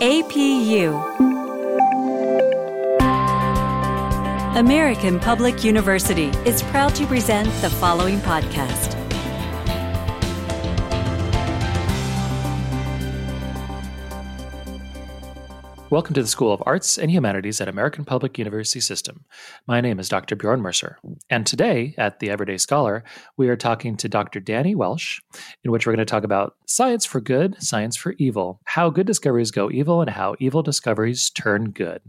APU American Public University is proud to present the following podcast. Welcome to the School of Arts and Humanities at American Public University System. My name is Dr. Bjorn Mercer, and today at the Everyday Scholar, we are talking to Dr. Danny Welsch, in which we're going to talk about science for good, science for evil, how good discoveries go evil, and how evil discoveries turn good.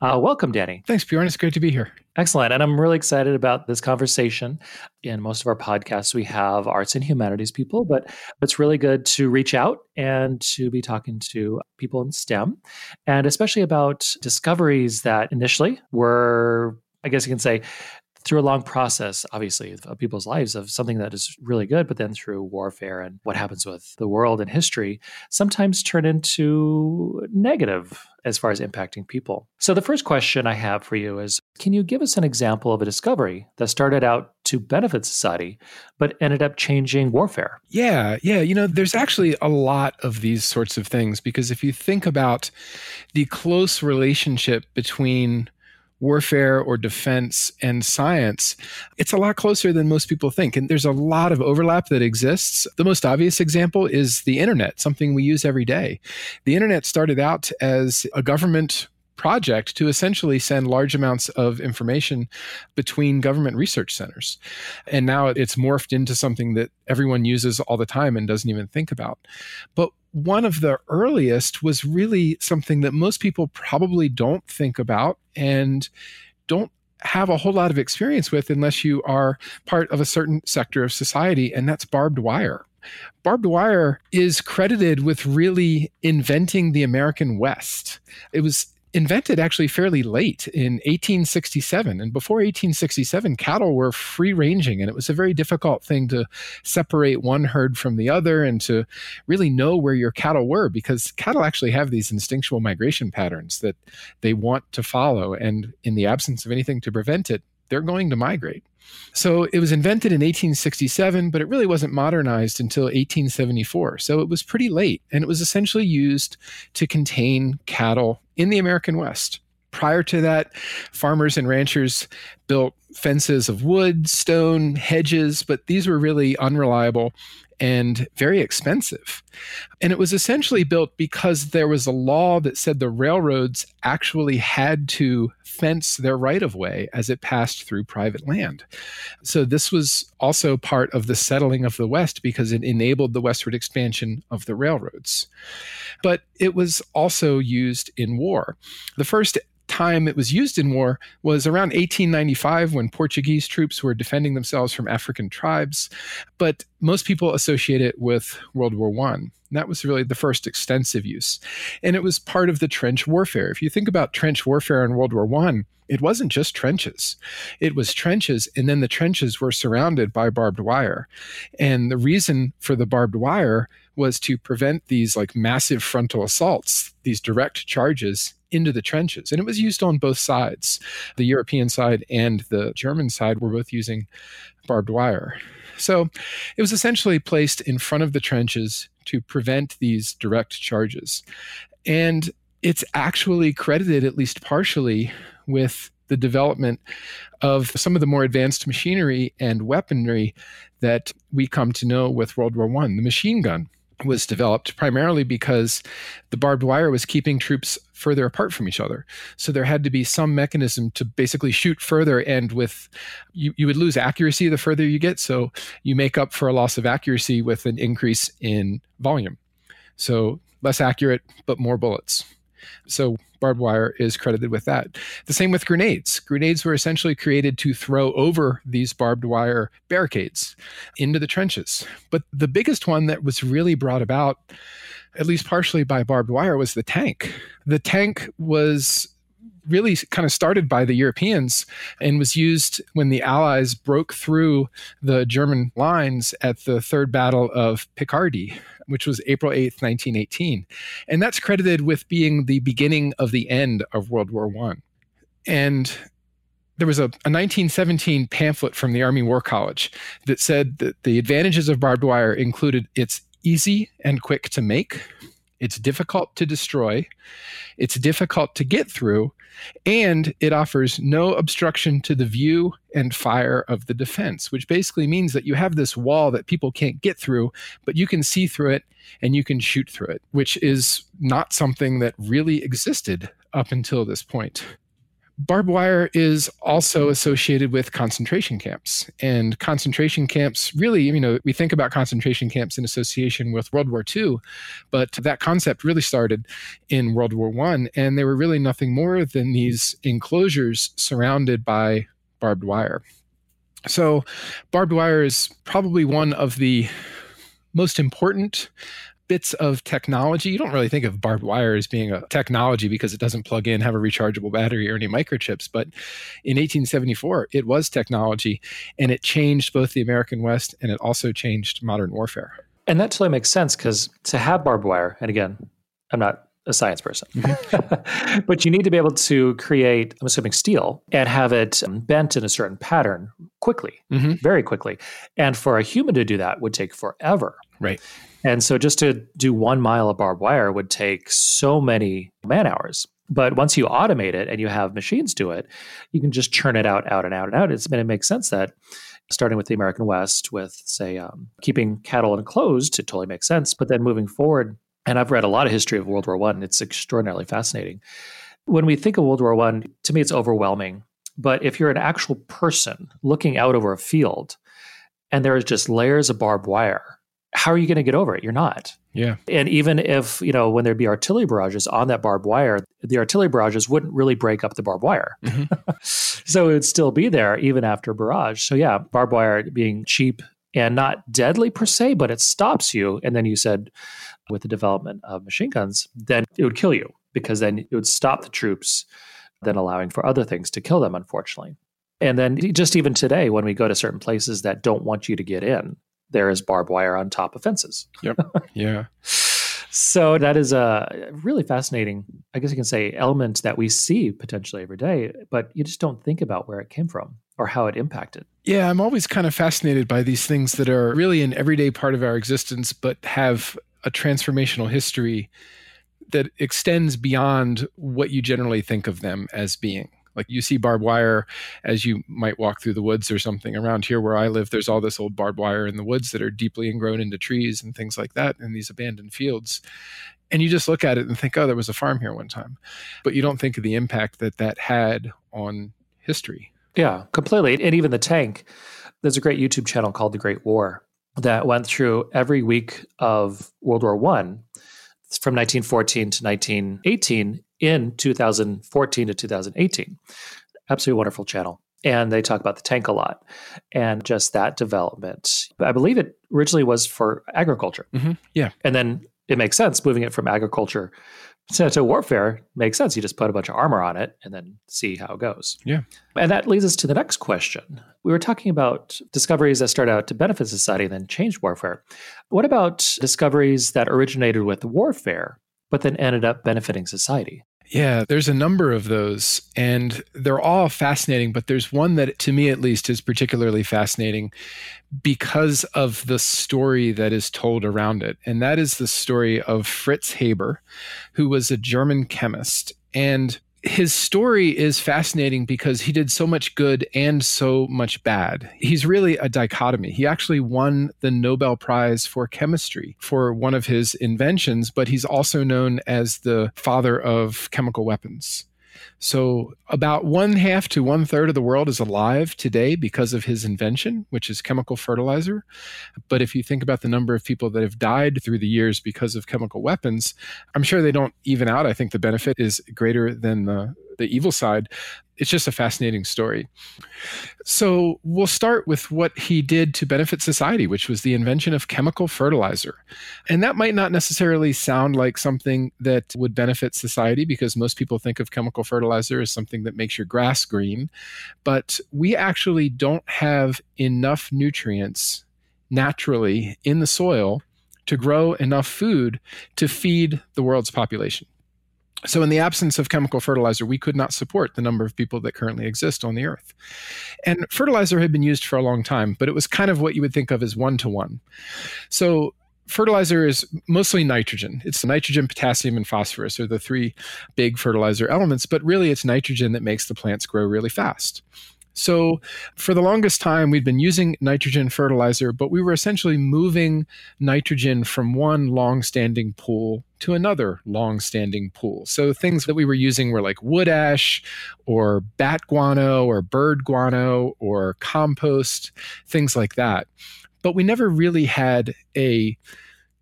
Uh, welcome, Danny. Thanks, Bjorn. It's great to be here. Excellent. And I'm really excited about this conversation. In most of our podcasts, we have arts and humanities people, but it's really good to reach out and to be talking to people in STEM, and especially about discoveries that initially were, I guess you can say, through a long process, obviously, of people's lives of something that is really good, but then through warfare and what happens with the world and history, sometimes turn into negative as far as impacting people. So, the first question I have for you is Can you give us an example of a discovery that started out to benefit society, but ended up changing warfare? Yeah, yeah. You know, there's actually a lot of these sorts of things because if you think about the close relationship between warfare or defense and science, it's a lot closer than most people think. And there's a lot of overlap that exists. The most obvious example is the internet, something we use every day. The internet started out as a government project to essentially send large amounts of information between government research centers. And now it's morphed into something that everyone uses all the time and doesn't even think about. But one of the earliest was really something that most people probably don't think about and don't have a whole lot of experience with unless you are part of a certain sector of society, and that's barbed wire. Barbed wire is credited with really inventing the American West. It was invented actually fairly late in 1867. And before 1867, cattle were free ranging, and it was a very difficult thing to separate one herd from the other and to really know where your cattle were because cattle actually have these instinctual migration patterns that they want to follow. And in the absence of anything to prevent it, they're going to migrate. So it was invented in 1867, but it really wasn't modernized until 1874. So it was pretty late, and it was essentially used to contain cattle in the American West. Prior to that, farmers and ranchers built fences of wood, stone, hedges, but these were really unreliable and very expensive. And it was essentially built because there was a law that said the railroads actually had to fence their right of way as it passed through private land. So this was also part of the settling of the West because it enabled the westward expansion of the railroads. But it was also used in war. The first time it was used in war was around 1895 when Portuguese troops were defending themselves from African tribes. But most people associate it with World War One. That was really the first extensive use. And it was part of the trench warfare. If you think about trench warfare in World War One, it wasn't just trenches. It was trenches, and then the trenches were surrounded by barbed wire. And the reason for the barbed wire was to prevent these like massive frontal assaults, these direct charges into the trenches. And it was used on both sides. The European side and the German side were both using barbed wire. So it was essentially placed in front of the trenches to prevent these direct charges. And it's actually credited, at least partially, with the development of some of the more advanced machinery and weaponry that we come to know with World War I, the machine gun was developed primarily because the barbed wire was keeping troops further apart from each other. So there had to be some mechanism to basically shoot further and with you, you would lose accuracy the further you get. So you make up for a loss of accuracy with an increase in volume. So less accurate, but more bullets. So barbed wire is credited with that. The same with grenades. Grenades were essentially created to throw over these barbed wire barricades into the trenches. But the biggest one that was really brought about, at least partially by barbed wire, was the tank. The tank was really kind of started by the Europeans and was used when the Allies broke through the German lines at the Third Battle of Picardy, which was April 8th, 1918. And that's credited with being the beginning of the end of World War I. And there was a, a, 1917 pamphlet from the Army War College that said that the advantages of barbed wire included it's easy and quick to make, it's difficult to destroy, it's difficult to get through, and it offers no obstruction to the view and fire of the defense, which basically means that you have this wall that people can't get through, but you can see through it and you can shoot through it, which is not something that really existed up until this point. Barbed wire is also associated with concentration camps. And concentration camps really, you know, we think about concentration camps in association with World War II, but that concept really started in World War I. And they were really nothing more than these enclosures surrounded by barbed wire. So, barbed wire is probably one of the most important bits of technology. You don't really think of barbed wire as being a technology because it doesn't plug in, have a rechargeable battery, or any microchips. But in 1874, it was technology and it changed both the American West and it also changed modern warfare. And that totally makes sense because to have barbed wire, and again, I'm not a science person, mm-hmm. but you need to be able to create, I'm assuming, steel and have it bent in a certain pattern quickly, mm-hmm. very quickly. And for a human to do that would take forever. Right. And so just to do one mile of barbed wire would take so many man hours. But once you automate it and you have machines do it, you can just churn it out, out and out and out. It's, and it makes sense that starting with the American West, with say um, keeping cattle enclosed, it totally makes sense. But then moving forward, and I've read a lot of history of World War One. It's extraordinarily fascinating. When we think of World War One, to me, it's overwhelming. But if you're an actual person looking out over a field, and there is just layers of barbed wire how are you going to get over it? You're not. Yeah. And even if, you know, when there'd be artillery barrages on that barbed wire, the artillery barrages wouldn't really break up the barbed wire. Mm-hmm. so it would still be there even after barrage. So yeah, barbed wire being cheap and not deadly per se, but it stops you. And then you said with the development of machine guns, then it would kill you because then it would stop the troops, then allowing for other things to kill them, unfortunately. And then just even today, when we go to certain places that don't want you to get in, there is barbed wire on top of fences. Yep. Yeah. so that is a really fascinating, I guess you can say, element that we see potentially every day, but you just don't think about where it came from or how it impacted. Yeah, I'm always kind of fascinated by these things that are really an everyday part of our existence, but have a transformational history that extends beyond what you generally think of them as being. Like you see barbed wire as you might walk through the woods or something. Around here where I live, there's all this old barbed wire in the woods that are deeply ingrown into trees and things like that in these abandoned fields. And you just look at it and think, oh, there was a farm here one time. But you don't think of the impact that that had on history. Yeah, completely. And even the tank, there's a great YouTube channel called The Great War that went through every week of World War One from 1914 to 1918 in 2014 to 2018. Absolutely wonderful channel. And they talk about the tank a lot and just that development. I believe it originally was for agriculture. Mm-hmm. Yeah. And then it makes sense moving it from agriculture to, to warfare makes sense. You just put a bunch of armor on it and then see how it goes. Yeah. And that leads us to the next question. We were talking about discoveries that start out to benefit society and then change warfare. What about discoveries that originated with warfare, but then ended up benefiting society? Yeah, there's a number of those, and they're all fascinating. But there's one that, to me at least, is particularly fascinating because of the story that is told around it. And that is the story of Fritz Haber, who was a German chemist. And his story is fascinating because he did so much good and so much bad. He's really a dichotomy. He actually won the Nobel Prize for chemistry for one of his inventions, but he's also known as the father of chemical weapons. So, about one half to one third of the world is alive today because of his invention, which is chemical fertilizer. But if you think about the number of people that have died through the years because of chemical weapons, I'm sure they don't even out. I think the benefit is greater than the the evil side. It's just a fascinating story. So we'll start with what he did to benefit society, which was the invention of chemical fertilizer. And that might not necessarily sound like something that would benefit society because most people think of chemical fertilizer as something that makes your grass green. But we actually don't have enough nutrients naturally in the soil to grow enough food to feed the world's population. So, in the absence of chemical fertilizer, we could not support the number of people that currently exist on the earth. And fertilizer had been used for a long time, but it was kind of what you would think of as one to one. So, fertilizer is mostly nitrogen. It's nitrogen, potassium, and phosphorus are the three big fertilizer elements, but really it's nitrogen that makes the plants grow really fast. So, for the longest time, we'd been using nitrogen fertilizer, but we were essentially moving nitrogen from one long standing pool to another long standing pool. So, things that we were using were like wood ash or bat guano or bird guano or compost, things like that. But we never really had a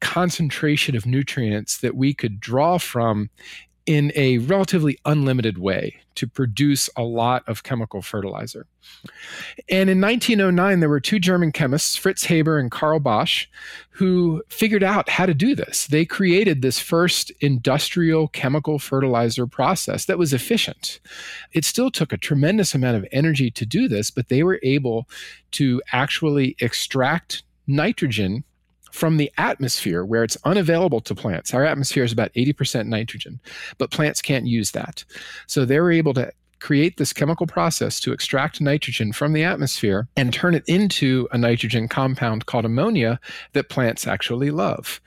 concentration of nutrients that we could draw from in a relatively unlimited way to produce a lot of chemical fertilizer. And in 1909, there were two German chemists, Fritz Haber and Carl Bosch, who figured out how to do this. They created this first industrial chemical fertilizer process that was efficient. It still took a tremendous amount of energy to do this, but they were able to actually extract nitrogen from the atmosphere where it's unavailable to plants. Our atmosphere is about 80% nitrogen, but plants can't use that. So they're able to create this chemical process to extract nitrogen from the atmosphere and turn it into a nitrogen compound called ammonia that plants actually love.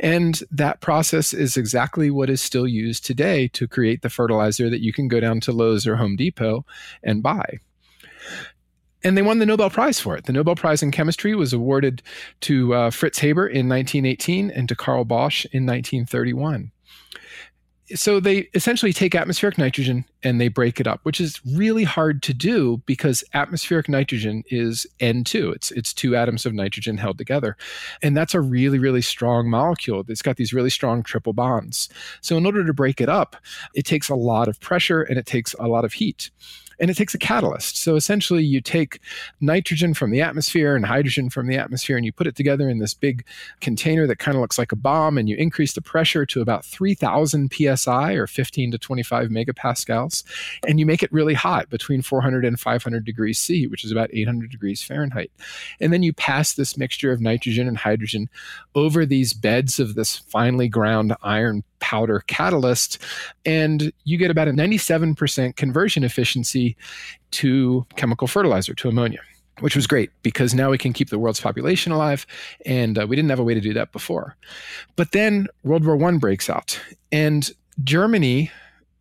And that process is exactly what is still used today to create the fertilizer that you can go down to Lowe's or Home Depot and buy and they won the Nobel Prize for it. The Nobel Prize in Chemistry was awarded to uh, Fritz Haber in 1918 and to Carl Bosch in 1931. So they essentially take atmospheric nitrogen and they break it up, which is really hard to do because atmospheric nitrogen is N2. It's it's two atoms of nitrogen held together. And that's a really really strong molecule. It's got these really strong triple bonds. So in order to break it up, it takes a lot of pressure and it takes a lot of heat and it takes a catalyst. So essentially, you take nitrogen from the atmosphere and hydrogen from the atmosphere, and you put it together in this big container that kind of looks like a bomb, and you increase the pressure to about 3,000 psi or 15 to 25 megapascals, and you make it really hot between 400 and 500 degrees C, which is about 800 degrees Fahrenheit. And then you pass this mixture of nitrogen and hydrogen over these beds of this finely ground iron powder catalyst, and you get about a 97% conversion efficiency to chemical fertilizer, to ammonia which was great because now we can keep the world's population alive and uh, we didn't have a way to do that before but then world war one breaks out and germany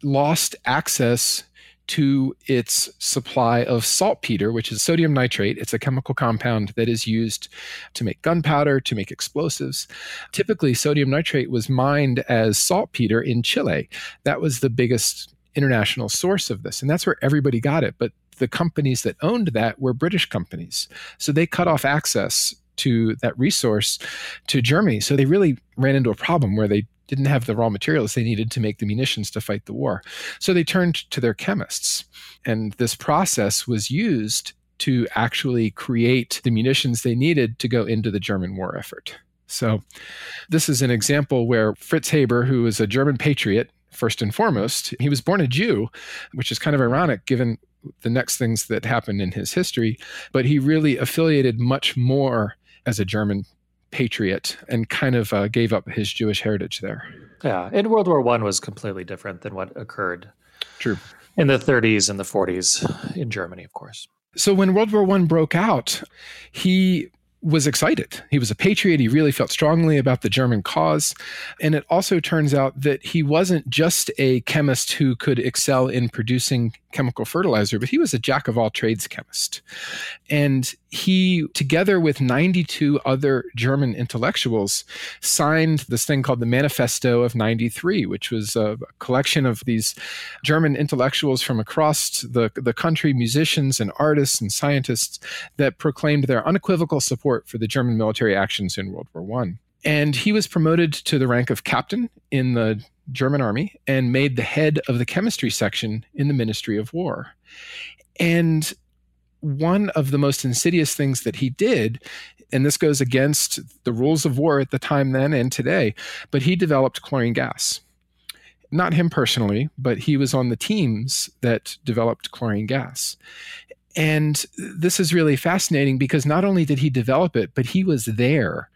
lost access to its supply of saltpeter, which is sodium nitrate. It's a chemical compound that is used to make gunpowder, to make explosives. Typically, sodium nitrate was mined as saltpeter in Chile. That was the biggest international source of this, and that's where everybody got it. But the companies that owned that were British companies. So they cut off access to that resource to Germany. So they really ran into a problem where they didn't have the raw materials they needed to make the munitions to fight the war. So they turned to their chemists. And this process was used to actually create the munitions they needed to go into the German war effort. So this is an example where Fritz Haber, who was a German patriot, first and foremost, he was born a Jew, which is kind of ironic given the next things that happened in his history, but he really affiliated much more as a German patriot and kind of uh, gave up his Jewish heritage there. Yeah, and World War One was completely different than what occurred. True. In the 30s and the 40s in Germany, of course. So when World War One broke out, he was excited. He was a patriot. He really felt strongly about the German cause. And it also turns out that he wasn't just a chemist who could excel in producing chemical fertilizer, but he was a jack of all trades chemist. And he, together with 92 other German intellectuals, signed this thing called the Manifesto of 93, which was a collection of these German intellectuals from across the, the country, musicians and artists and scientists, that proclaimed their unequivocal support for the German military actions in World War I. And he was promoted to the rank of captain in the German army and made the head of the chemistry section in the Ministry of War. And one of the most insidious things that he did, and this goes against the rules of war at the time then and today, but he developed chlorine gas. Not him personally, but he was on the teams that developed chlorine gas. And this is really fascinating because not only did he develop it, but he was there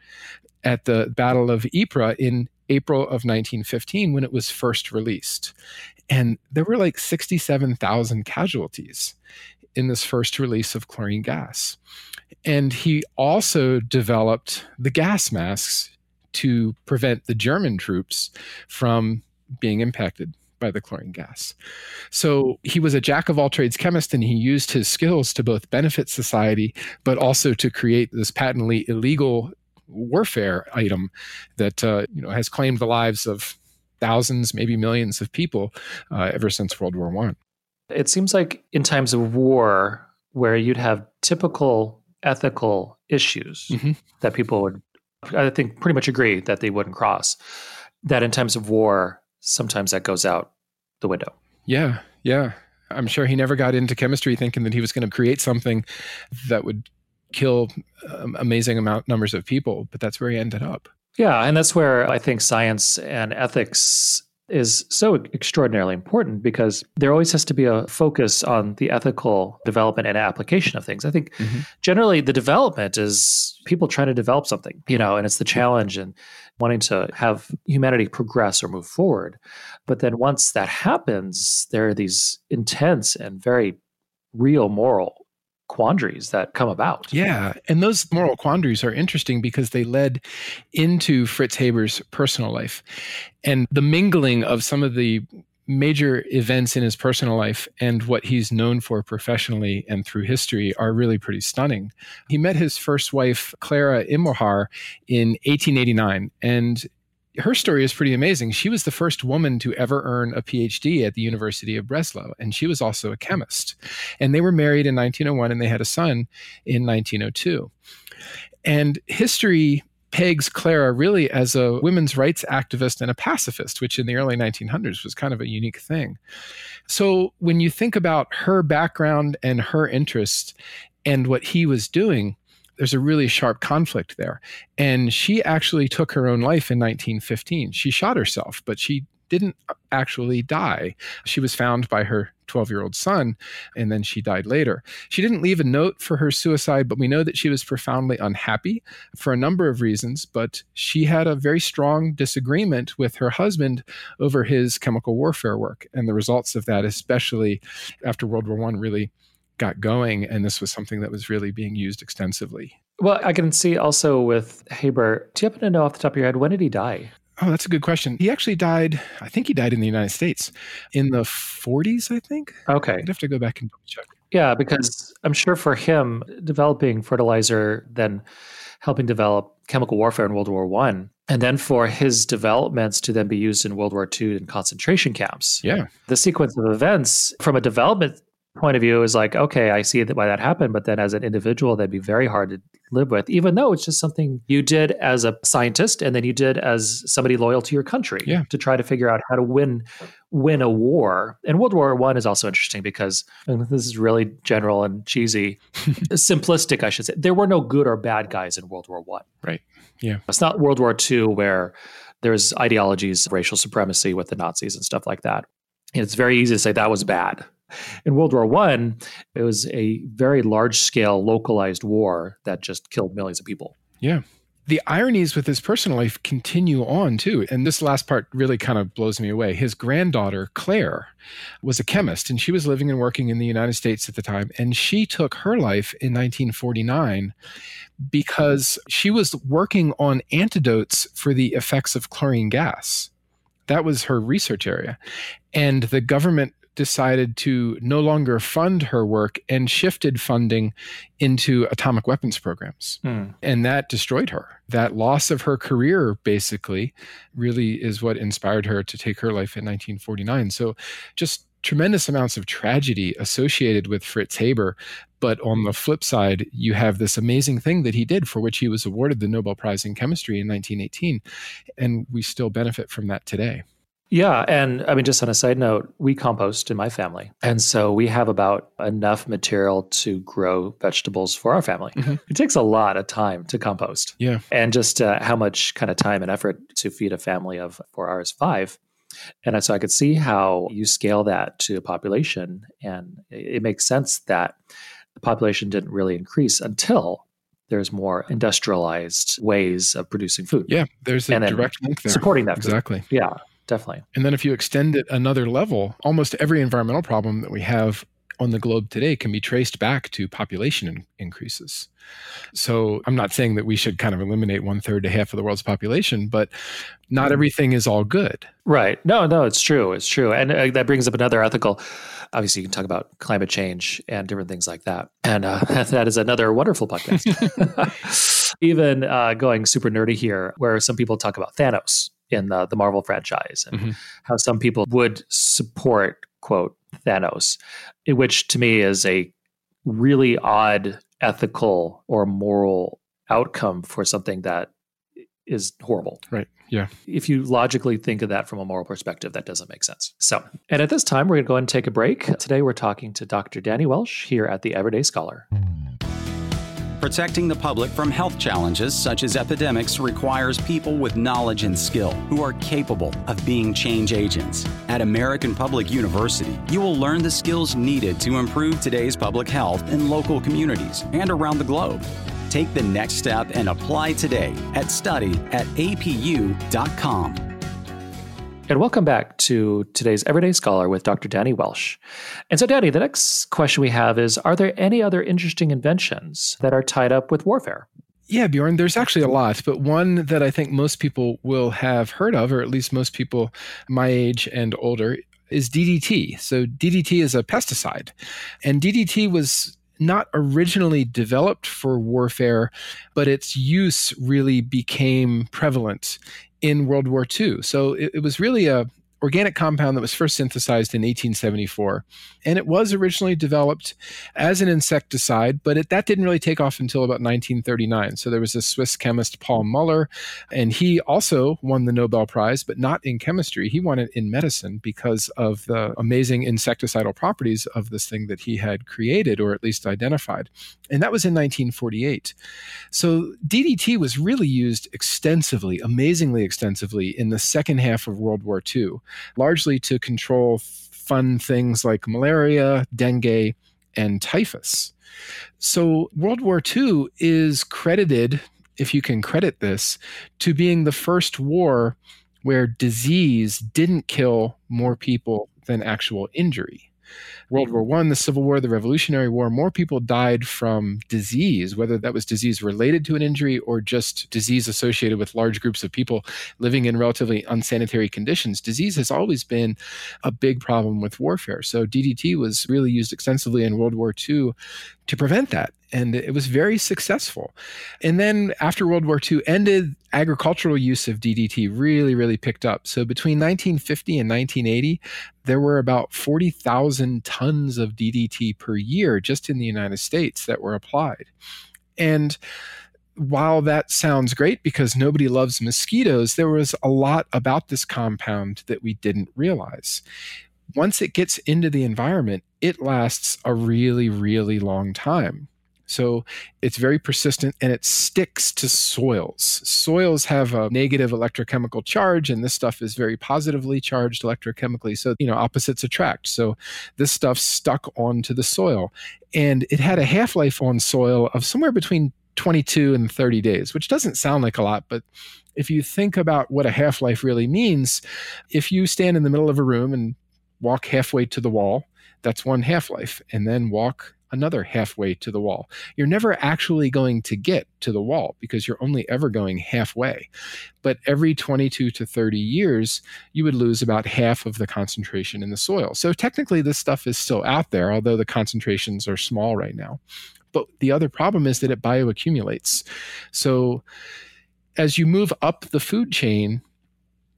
at the Battle of Ypres in April of 1915 when it was first released. And there were like 67,000 casualties in this first release of chlorine gas. And he also developed the gas masks to prevent the German troops from being impacted by the chlorine gas. So he was a jack of all trades chemist and he used his skills to both benefit society, but also to create this patently illegal warfare item that uh, you know has claimed the lives of thousands, maybe millions of people uh, ever since World War One. It seems like in times of war, where you'd have typical ethical issues mm-hmm. that people would, I think, pretty much agree that they wouldn't cross. That in times of war, sometimes that goes out the window. Yeah, yeah. I'm sure he never got into chemistry thinking that he was going to create something that would kill um, amazing amount numbers of people, but that's where he ended up. Yeah, and that's where I think science and ethics is so extraordinarily important because there always has to be a focus on the ethical development and application of things. I think mm-hmm. generally the development is people trying to develop something, you know, and it's the challenge and wanting to have humanity progress or move forward. But then once that happens, there are these intense and very real moral quandaries that come about. Yeah. And those moral quandaries are interesting because they led into Fritz Haber's personal life. And the mingling of some of the major events in his personal life and what he's known for professionally and through history are really pretty stunning. He met his first wife, Clara Immerwahr, in 1889. And her story is pretty amazing. She was the first woman to ever earn a PhD at the University of Breslau, and she was also a chemist. And they were married in 1901 and they had a son in 1902. And history pegs Clara really as a women's rights activist and a pacifist, which in the early 1900s was kind of a unique thing. So when you think about her background and her interest and what he was doing, there's a really sharp conflict there. And she actually took her own life in 1915. She shot herself, but she didn't actually die. She was found by her 12 year old son, and then she died later. She didn't leave a note for her suicide, but we know that she was profoundly unhappy for a number of reasons. But she had a very strong disagreement with her husband over his chemical warfare work. And the results of that, especially after World War I, really got going, and this was something that was really being used extensively. Well, I can see also with Haber. Do you happen to know off the top of your head when did he die? Oh, that's a good question. He actually died. I think he died in the United States in the 40s. I think. Okay, I'd have to go back and check. Yeah, because I'm sure for him, developing fertilizer, then helping develop chemical warfare in World War One, and then for his developments to then be used in World War II in concentration camps. Yeah, the sequence of events from a development point of view is like, okay, I see that why that happened, but then as an individual, that'd be very hard to live with, even though it's just something you did as a scientist and then you did as somebody loyal to your country yeah. to try to figure out how to win win a war. And World War One is also interesting because this is really general and cheesy, simplistic, I should say. There were no good or bad guys in World War One. Right. Yeah. It's not World War Two where there's ideologies of racial supremacy with the Nazis and stuff like that. It's very easy to say that was bad in World War One, it was a very large scale, localized war that just killed millions of people. Yeah. The ironies with his personal life continue on too. And this last part really kind of blows me away. His granddaughter, Claire, was a chemist and she was living and working in the United States at the time. And she took her life in 1949 because she was working on antidotes for the effects of chlorine gas. That was her research area. And the government decided to no longer fund her work and shifted funding into atomic weapons programs. Hmm. And that destroyed her. That loss of her career, basically, really is what inspired her to take her life in 1949. So, just tremendous amounts of tragedy associated with Fritz Haber. But on the flip side, you have this amazing thing that he did for which he was awarded the Nobel Prize in Chemistry in 1918. And we still benefit from that today. Yeah. And I mean, just on a side note, we compost in my family. And so we have about enough material to grow vegetables for our family. Mm-hmm. It takes a lot of time to compost. Yeah. And just uh, how much kind of time and effort to feed a family of four hours, five. And so I could see how you scale that to a population. And it makes sense that the population didn't really increase until there's more industrialized ways of producing food. Yeah, there's a direct link there. Supporting that. Exactly. Yeah definitely. And then if you extend it another level, almost every environmental problem that we have on the globe today can be traced back to population in- increases. So I'm not saying that we should kind of eliminate one third to half of the world's population, but not everything is all good. Right. No, no, it's true. It's true. And uh, that brings up another ethical. Obviously, you can talk about climate change and different things like that. And uh, that is another wonderful podcast. Even uh, going super nerdy here, where some people talk about Thanos in the, the Marvel franchise and mm-hmm. how some people would support, quote, Thanos, which to me is a really odd ethical or moral outcome for something that is horrible. Right. Yeah. If you logically think of that from a moral perspective, that doesn't make sense. So, and at this time, we're going to go ahead and take a break. Today, we're talking to Dr. Danny Welsch here at the Everyday Scholar. Protecting the public from health challenges such as epidemics requires people with knowledge and skill who are capable of being change agents. At American Public University, you will learn the skills needed to improve today's public health in local communities and around the globe. Take the next step and apply today at study at apu.com. And welcome back to today's Everyday Scholar with Dr. Danny Welsch. And so, Danny, the next question we have is Are there any other interesting inventions that are tied up with warfare? Yeah, Bjorn, there's actually a lot, but one that I think most people will have heard of, or at least most people my age and older, is DDT. So, DDT is a pesticide. And DDT was not originally developed for warfare, but its use really became prevalent in World War II. So it, it was really a organic compound that was first synthesized in 1874. And it was originally developed as an insecticide, but it, that didn't really take off until about 1939. So there was a Swiss chemist, Paul Muller, and he also won the Nobel Prize, but not in chemistry. He won it in medicine because of the amazing insecticidal properties of this thing that he had created or at least identified. And that was in 1948. So DDT was really used extensively, amazingly extensively, in the second half of World War II largely to control fun things like malaria, dengue, and typhus. So, World War II is credited, if you can credit this, to being the first war where disease didn't kill more people than actual injury. World War mm-hmm. One, the Civil War, the Revolutionary War, more people died from disease, whether that was disease related to an injury or just disease associated with large groups of people living in relatively unsanitary conditions. Disease has always been a big problem with warfare. So DDT was really used extensively in World War II to prevent that. And it was very successful. And then after World War II ended, agricultural use of DDT really, really picked up. So between 1950 and 1980, there were about 40,000 tons of DDT per year just in the United States that were applied. And while that sounds great because nobody loves mosquitoes, there was a lot about this compound that we didn't realize once it gets into the environment, it lasts a really, really long time. So it's very persistent and it sticks to soils. Soils have a negative electrochemical charge, and this stuff is very positively charged electrochemically. So, you know, opposites attract. So this stuff stuck onto the soil. And it had a half life on soil of somewhere between 22 and 30 days, which doesn't sound like a lot, but if you think about what a half life really means, if you stand in the middle of a room and walk halfway to the wall. That's one half life. And then walk another halfway to the wall. You're never actually going to get to the wall because you're only ever going halfway. But every 22 to 30 years, you would lose about half of the concentration in the soil. So technically, this stuff is still out there, although the concentrations are small right now. But the other problem is that it bioaccumulates. So as you move up the food chain,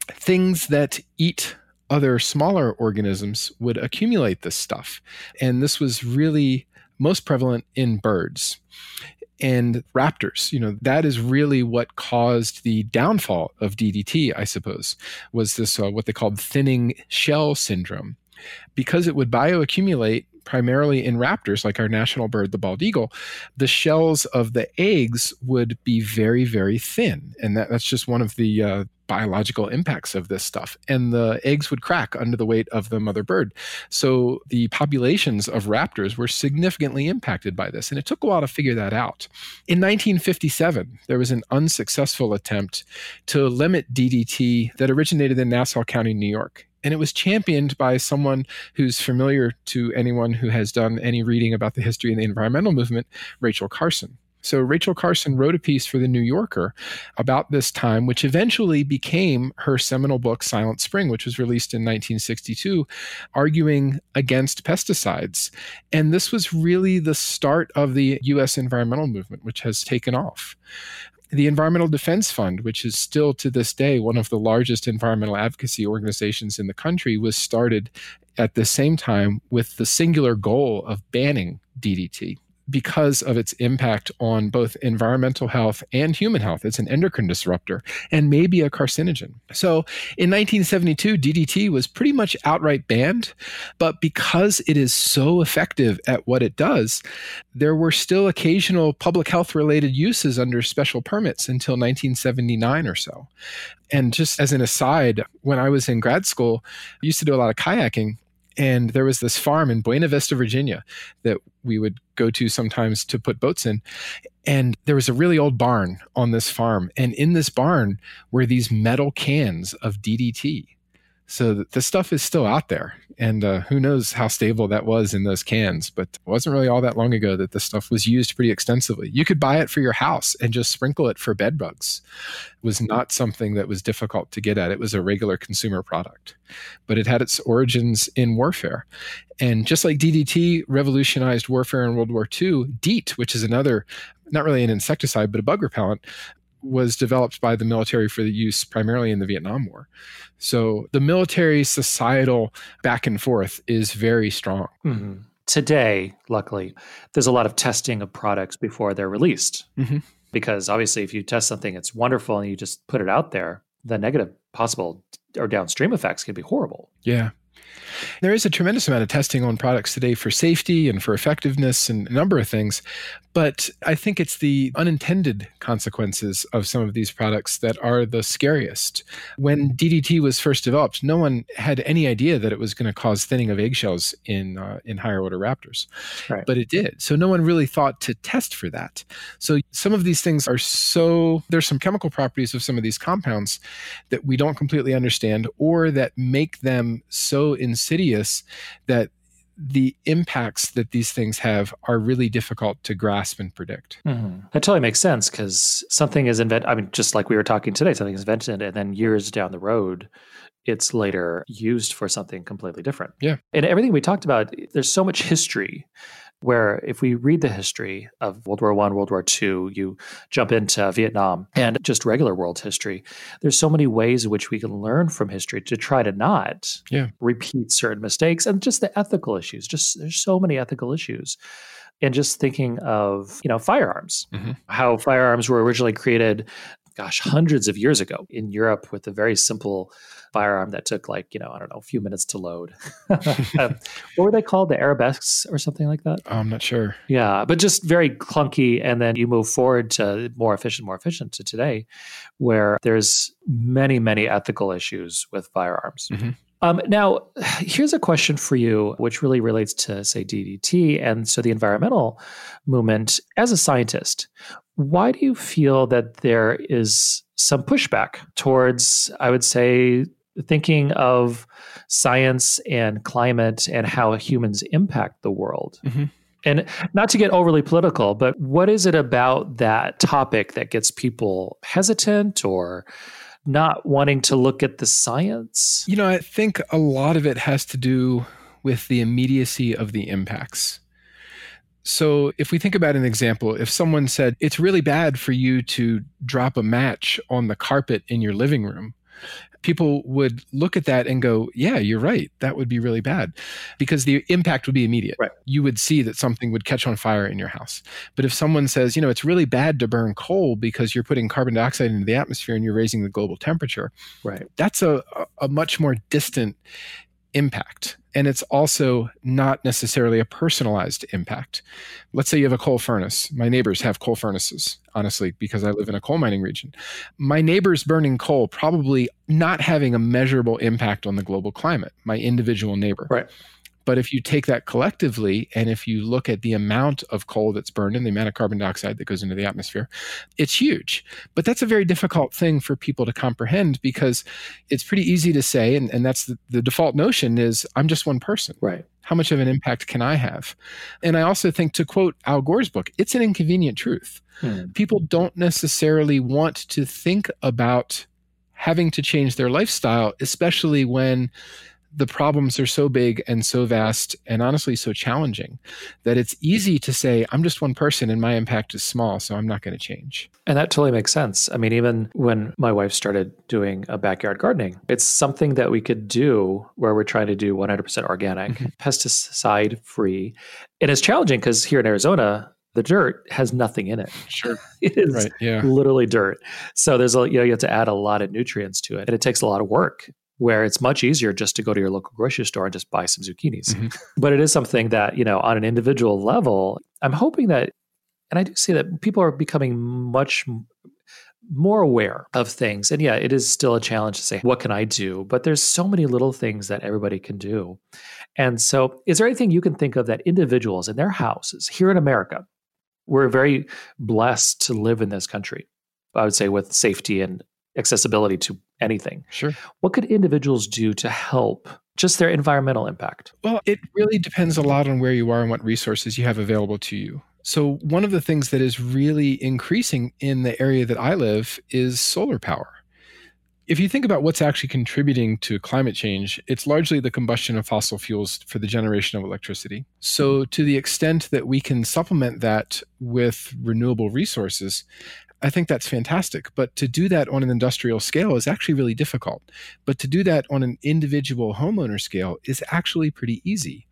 things that eat other smaller organisms would accumulate this stuff. And this was really most prevalent in birds and raptors. You know that is really what caused the downfall of ddt i suppose was this uh, what they called thinning shell syndrome. Because it would bioaccumulate primarily in raptors like our national bird the bald eagle the shells of the eggs would be very very thin and that, that's just one of the uh, biological impacts of this stuff. And the eggs would crack under the weight of the mother bird. So the populations of raptors were significantly impacted by this. And it took a while to figure that out. In 1957, there was an unsuccessful attempt to limit DDT that originated in Nassau County, New York. And it was championed by someone who's familiar to anyone who has done any reading about the history of the environmental movement, Rachel Carson. So Rachel Carson wrote a piece for the New Yorker about this time, which eventually became her seminal book, Silent Spring, which was released in 1962, arguing against pesticides. And this was really the start of the US environmental movement, which has taken off. The Environmental Defense Fund, which is still to this day one of the largest environmental advocacy organizations in the country, was started at the same time with the singular goal of banning DDT because of its impact on both environmental health and human health. It's an endocrine disruptor and maybe a carcinogen. So in 1972, DDT was pretty much outright banned, but because it is so effective at what it does, there were still occasional public health related uses under special permits until 1979 or so. And just as an aside, when I was in grad school, I used to do a lot of kayaking and there was this farm in Buena Vista, Virginia, that we would go to sometimes to put boats in. And there was a really old barn on this farm. And in this barn were these metal cans of DDT. So the stuff is still out there. And uh, who knows how stable that was in those cans, but it wasn't really all that long ago that this stuff was used pretty extensively. You could buy it for your house and just sprinkle it for bed bugs. It was not something that was difficult to get at. It was a regular consumer product, but it had its origins in warfare. And just like DDT revolutionized warfare in World War II, DEET, which is another not really an insecticide, but a bug repellent, was developed by the military for the use primarily in the Vietnam War. So the military societal back and forth is very strong. Mm-hmm. Today, luckily, there's a lot of testing of products before they're released. Mm-hmm. Because obviously, if you test something, it's wonderful and you just put it out there, the negative possible or downstream effects can be horrible. Yeah. There is a tremendous amount of testing on products today for safety and for effectiveness and a number of things. But I think it's the unintended consequences of some of these products that are the scariest. When DDT was first developed, no one had any idea that it was going to cause thinning of eggshells in uh, in higher order raptors, right. but it did. So no one really thought to test for that. So some of these things are so there's some chemical properties of some of these compounds that we don't completely understand, or that make them so insidious that the impacts that these things have are really difficult to grasp and predict. Mm-hmm. That totally makes sense because something is invented. I mean, just like we were talking today, something is invented, and then years down the road, it's later used for something completely different. Yeah. And everything we talked about, there's so much history where if we read the history of World War One, World War Two, you jump into Vietnam and just regular world history, there's so many ways in which we can learn from history to try to not yeah. repeat certain mistakes and just the ethical issues. Just there's so many ethical issues. And just thinking of, you know, firearms, mm-hmm. how firearms were originally created, gosh, hundreds of years ago in Europe with a very simple firearm that took like you know I don't know a few minutes to load. um, what were they called? The arabesques or something like that? I'm not sure. Yeah, but just very clunky, and then you move forward to more efficient, more efficient to today, where there's many many ethical issues with firearms. Mm-hmm. Um, now, here's a question for you, which really relates to, say, DDT and so the environmental movement. As a scientist, why do you feel that there is some pushback towards, I would say, thinking of science and climate and how humans impact the world. Mm-hmm. And not to get overly political, but what is it about that topic that gets people hesitant or not wanting to look at the science? You know, I think a lot of it has to do with the immediacy of the impacts. So, if we think about an example, if someone said, It's really bad for you to drop a match on the carpet in your living room, people would look at that and go, Yeah, you're right. That would be really bad because the impact would be immediate. Right. You would see that something would catch on fire in your house. But if someone says, You know, it's really bad to burn coal because you're putting carbon dioxide into the atmosphere and you're raising the global temperature, right. that's a, a much more distant impact. And it's also not necessarily a personalized impact. Let's say you have a coal furnace. My neighbors have coal furnaces, honestly, because I live in a coal mining region. My neighbors burning coal probably not having a measurable impact on the global climate, my individual neighbor. Right. But if you take that collectively, and if you look at the amount of coal that's burned and the amount of carbon dioxide that goes into the atmosphere, it's huge. But that's a very difficult thing for people to comprehend because it's pretty easy to say, and, and that's the, the default notion is I'm just one person. Right. How much of an impact can I have? And I also think, to quote Al Gore's book, it's an inconvenient truth. Hmm. People don't necessarily want to think about having to change their lifestyle, especially when the problems are so big and so vast and honestly so challenging that it's easy to say, I'm just one person and my impact is small, so I'm not going to change. And that totally makes sense. I mean, even when my wife started doing a backyard gardening, it's something that we could do where we're trying to do 100% organic, mm-hmm. pesticide free. And it's challenging because here in Arizona, the dirt has nothing in it. Sure. it is right, yeah. literally dirt. So there's a you know you have to add a lot of nutrients to it. And it takes a lot of work where it's much easier just to go to your local grocery store and just buy some zucchinis. Mm-hmm. But it is something that, you know, on an individual level, I'm hoping that, and I do see that people are becoming much more aware of things. And yeah, it is still a challenge to say, what can I do? But there's so many little things that everybody can do. And so, is there anything you can think of that individuals in their houses here in America, we're very blessed to live in this country, I would say, with safety and accessibility to anything. Sure. What could individuals do to help just their environmental impact? Well, it really depends a lot on where you are and what resources you have available to you. So, one of the things that is really increasing in the area that I live is solar power. If you think about what's actually contributing to climate change, it's largely the combustion of fossil fuels for the generation of electricity. So, to the extent that we can supplement that with renewable resources, I think that's fantastic. But to do that on an industrial scale is actually really difficult. But to do that on an individual homeowner scale is actually pretty easy.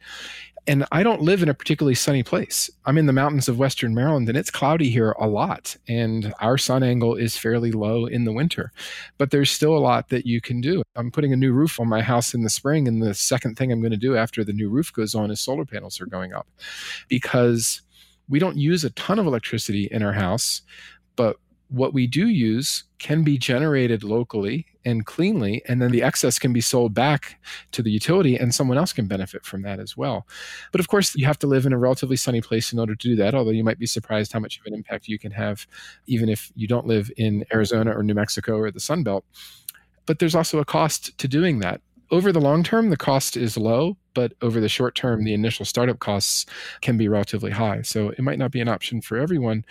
And I don't live in a particularly sunny place. I'm in the mountains of Western Maryland and it's cloudy here a lot. And our sun angle is fairly low in the winter. But there's still a lot that you can do. I'm putting a new roof on my house in the spring. And the second thing I'm going to do after the new roof goes on is solar panels are going up because we don't use a ton of electricity in our house but what we do use can be generated locally and cleanly, and then the excess can be sold back to the utility, and someone else can benefit from that as well. But of course, you have to live in a relatively sunny place in order to do that, although you might be surprised how much of an impact you can have, even if you don't live in Arizona or New Mexico or the Sun Belt. But there's also a cost to doing that over the long term, the cost is low, but over the short term, the initial startup costs can be relatively high. So it might not be an option for everyone,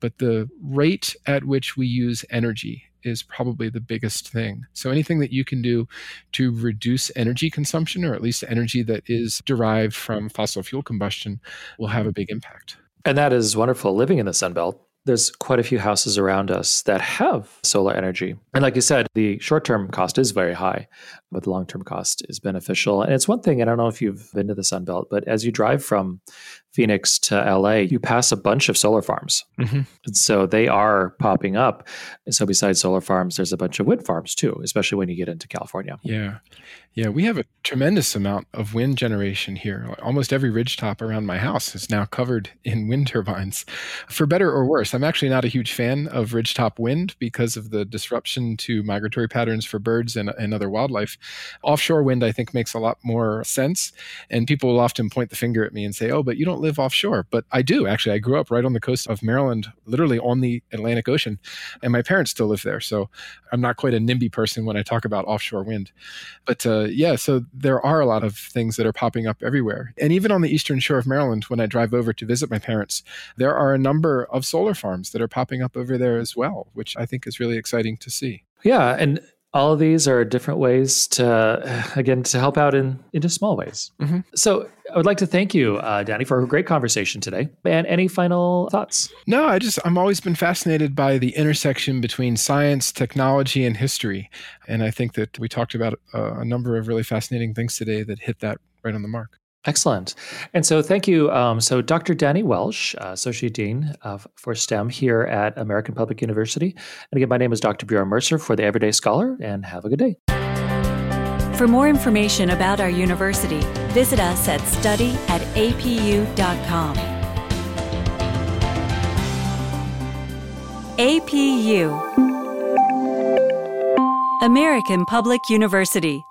but the rate at which we use energy is probably the biggest thing. So anything that you can do to reduce energy consumption, or at least energy that is derived from fossil fuel combustion, will have a big impact. And that is wonderful living in the Sun Belt there's quite a few houses around us that have solar energy. And like you said, the short term cost is very high, but the long term cost is beneficial. And it's one thing, I don't know if you've been to the Sun Belt, but as you drive from Phoenix to LA, you pass a bunch of solar farms. Mm-hmm. And so they are popping up. And so besides solar farms, there's a bunch of wind farms too, especially when you get into California. Yeah. Yeah, we have a tremendous amount of wind generation here. Almost every ridgetop around my house is now covered in wind turbines. For better or worse, I'm actually not a huge fan of ridgetop wind because of the disruption to migratory patterns for birds and, and other wildlife. Offshore wind, I think, makes a lot more sense. And people will often point the finger at me and say, oh, but you don't live offshore. But I do, actually. I grew up right on the coast of Maryland, literally on the Atlantic Ocean. And my parents still live there. So I'm not quite a NIMBY person when I talk about offshore wind. But uh, yeah, so there are a lot of things that are popping up everywhere. And even on the eastern shore of Maryland, when I drive over to visit my parents, there are a number of solar farms that are popping up over there as well, which I think is really exciting to see. Yeah. And all of these are different ways to again to help out in in just small ways. Mm-hmm. so i would like to thank you uh, danny for a great conversation today. And any final thoughts? No i just i'm always been fascinated by the intersection between science technology and history. And i think that we talked about a, a number of really fascinating things today that hit that right on the mark Excellent. And so, thank you. Um, so, Dr. Danny Welsch, uh, Associate Dean for STEM here at American Public University. And again, my name is Dr. Bjorn Mercer for the Everyday Scholar, and have a good day. For more information about our university, visit us at study at apu.com. APU American Public University